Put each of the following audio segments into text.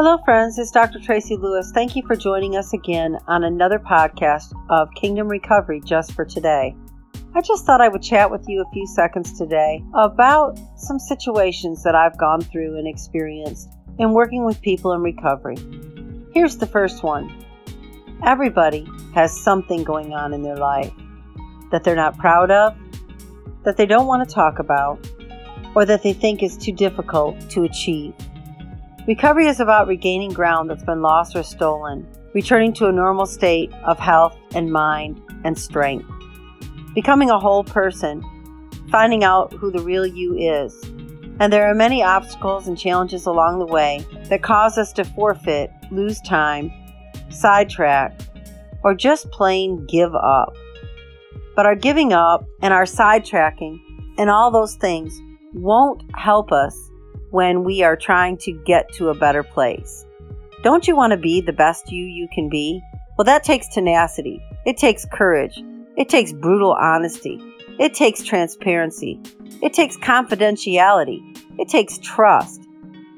Hello, friends. It's Dr. Tracy Lewis. Thank you for joining us again on another podcast of Kingdom Recovery just for today. I just thought I would chat with you a few seconds today about some situations that I've gone through and experienced in working with people in recovery. Here's the first one Everybody has something going on in their life that they're not proud of, that they don't want to talk about, or that they think is too difficult to achieve. Recovery is about regaining ground that's been lost or stolen, returning to a normal state of health and mind and strength, becoming a whole person, finding out who the real you is. And there are many obstacles and challenges along the way that cause us to forfeit, lose time, sidetrack, or just plain give up. But our giving up and our sidetracking and all those things won't help us when we are trying to get to a better place. Don't you want to be the best you you can be? Well, that takes tenacity. It takes courage. It takes brutal honesty. It takes transparency. It takes confidentiality. It takes trust.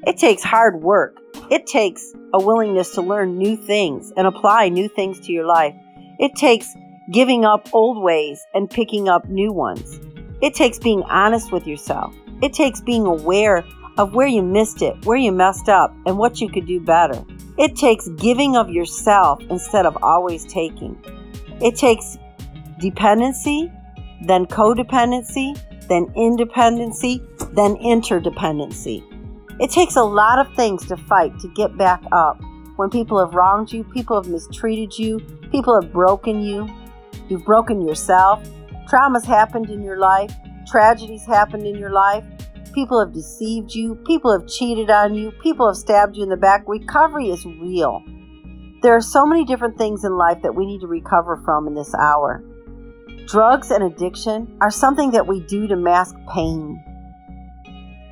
It takes hard work. It takes a willingness to learn new things and apply new things to your life. It takes giving up old ways and picking up new ones. It takes being honest with yourself. It takes being aware of where you missed it, where you messed up, and what you could do better. It takes giving of yourself instead of always taking. It takes dependency, then codependency, then independency, then interdependency. It takes a lot of things to fight to get back up. When people have wronged you, people have mistreated you, people have broken you, you've broken yourself, traumas happened in your life, tragedies happened in your life, people have deceived you, people have cheated on you, people have stabbed you in the back. Recovery is real. There are so many different things in life that we need to recover from in this hour. Drugs and addiction are something that we do to mask pain.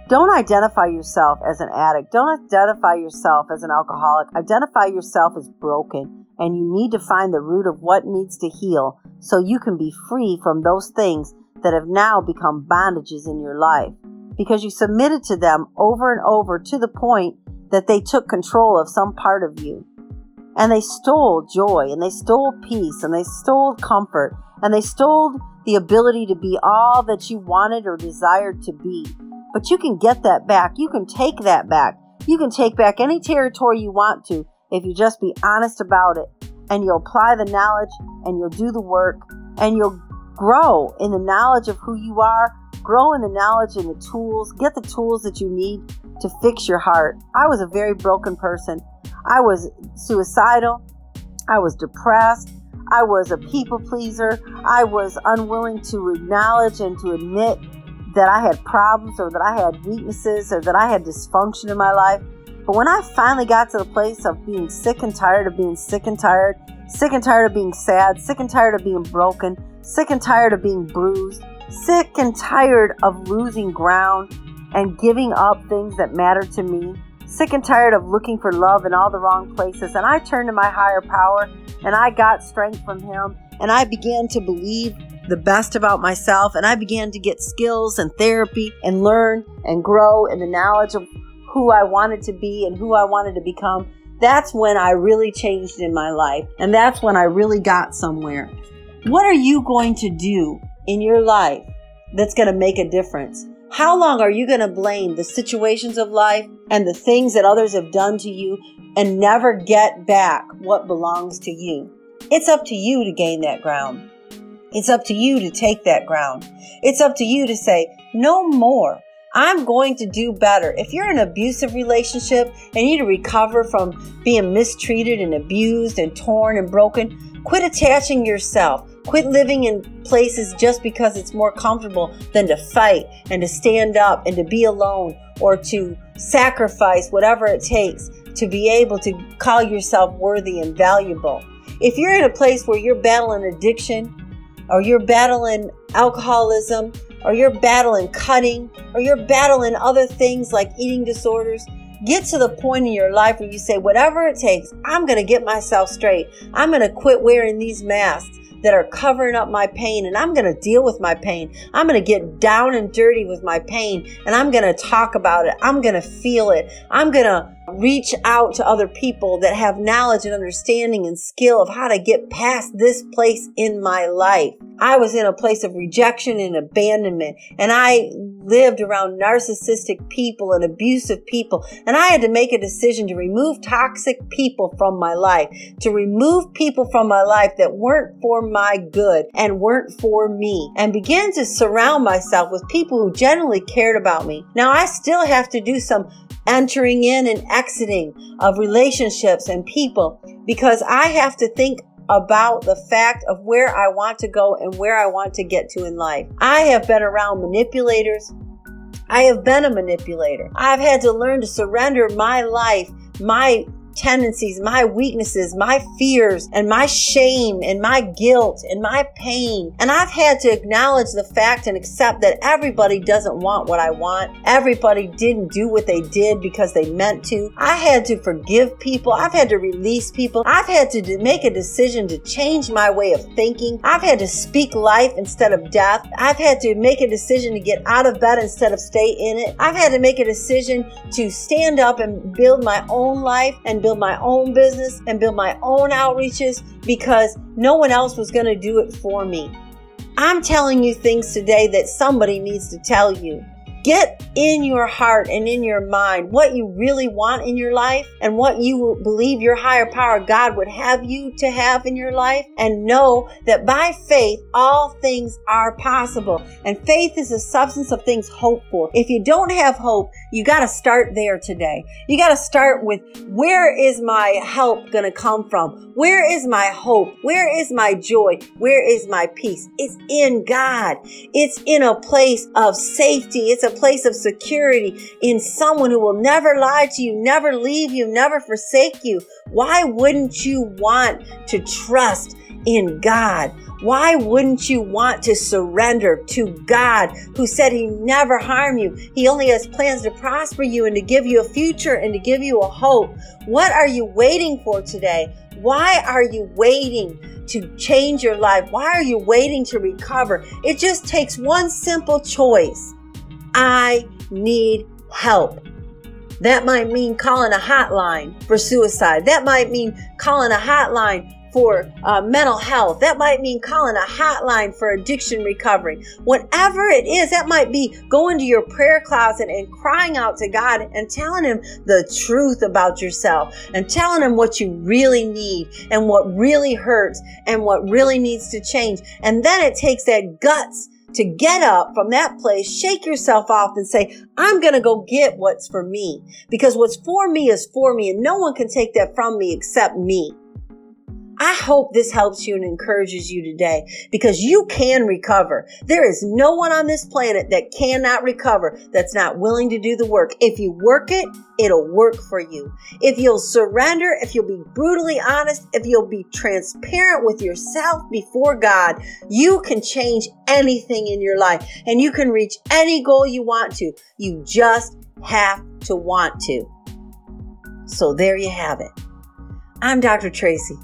Don't identify yourself as an addict. Don't identify yourself as an alcoholic. Identify yourself as broken. And you need to find the root of what needs to heal so you can be free from those things that have now become bondages in your life. Because you submitted to them over and over to the point that they took control of some part of you. And they stole joy and they stole peace and they stole comfort and they stole the ability to be all that you wanted or desired to be. But you can get that back. You can take that back. You can take back any territory you want to if you just be honest about it and you'll apply the knowledge and you'll do the work and you'll grow in the knowledge of who you are, grow in the knowledge and the tools, get the tools that you need to fix your heart. I was a very broken person. I was suicidal. I was depressed. I was a people pleaser. I was unwilling to acknowledge and to admit that I had problems or that I had weaknesses or that I had dysfunction in my life. But when I finally got to the place of being sick and tired of being sick and tired, sick and tired of being sad, sick and tired of being broken, sick and tired of being bruised, sick and tired of losing ground and giving up things that matter to me, sick and tired of looking for love in all the wrong places, and I turned to my higher power and I got strength from Him and I began to believe the best about myself and I began to get skills and therapy and learn and grow in the knowledge of who I wanted to be and who I wanted to become. That's when I really changed in my life and that's when I really got somewhere. What are you going to do in your life that's going to make a difference? How long are you going to blame the situations of life and the things that others have done to you and never get back what belongs to you? It's up to you to gain that ground. It's up to you to take that ground. It's up to you to say, no more. I'm going to do better. If you're in an abusive relationship and you need to recover from being mistreated and abused and torn and broken, quit attaching yourself. Quit living in places just because it's more comfortable than to fight and to stand up and to be alone or to sacrifice whatever it takes to be able to call yourself worthy and valuable. If you're in a place where you're battling addiction, or you're battling alcoholism, or you're battling cutting, or you're battling other things like eating disorders, get to the point in your life where you say, whatever it takes, I'm going to get myself straight. I'm going to quit wearing these masks. That are covering up my pain, and I'm going to deal with my pain. I'm going to get down and dirty with my pain, and I'm going to talk about it. I'm going to feel it. I'm going to reach out to other people that have knowledge and understanding and skill of how to get past this place in my life. I was in a place of rejection and abandonment, and I lived around narcissistic people and abusive people, and I had to make a decision to remove toxic people from my life, to remove people from my life that weren't for my good and weren't for me, and begin to surround myself with people who genuinely cared about me. Now, I still have to do some entering in and exiting of relationships and people because I have to think about the fact of where I want to go and where I want to get to in life. I have been around manipulators. I have been a manipulator. I've had to learn to surrender my life, my tendencies, my weaknesses, my fears, and my shame, and my guilt, and my pain. And I've had to acknowledge the fact and accept that everybody doesn't want what I want. Everybody didn't do what they did because they meant to. I had to forgive people. I've had to release people. I've had to make a decision to change my way of thinking. I've had to speak life instead of death. I've had to make a decision to get out of bed instead of stay in it. I've had to make a decision to stand up and build my own life and build build my own business and build my own outreaches because no one else was going to do it for me. I'm telling you things today that somebody needs to tell you. Get in your heart and in your mind what you really want in your life and what you believe your higher power God would have you to have in your life and know that by faith all things are possible. And faith is the substance of things hoped for. If you don't have hope, you got to start there today. You got to start with where is my help going to come from? Where is my hope? Where is my joy? Where is my peace? It's in God. It's in a place of safety. It's a a place of security in someone who will never lie to you, never leave you, never forsake you. Why wouldn't you want to trust in God? Why wouldn't you want to surrender to God who said he never harm you? He only has plans to prosper you and to give you a future and to give you a hope. What are you waiting for today? Why are you waiting to change your life? Why are you waiting to recover? It just takes one simple choice. I need help. That might mean calling a hotline for suicide. That might mean calling a hotline for uh, mental health. That might mean calling a hotline for addiction recovery. Whatever it is, that might be going to your prayer closet and crying out to God and telling Him the truth about yourself and telling Him what you really need and what really hurts and what really needs to change. And then it takes that guts to get up from that place, shake yourself off and say, I'm going to go get what's for me because what's for me is for me and no one can take that from me except me. I hope this helps you and encourages you today because you can recover. There is no one on this planet that cannot recover that's not willing to do the work. If you work it, it'll work for you. If you'll surrender, if you'll be brutally honest, if you'll be transparent with yourself before God, you can change anything in your life and you can reach any goal you want to. You just have to want to. So there you have it. I'm Dr. Tracy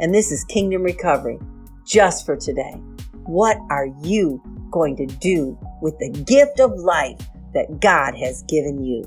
and this is Kingdom Recovery just for today. What are you going to do with the gift of life that God has given you?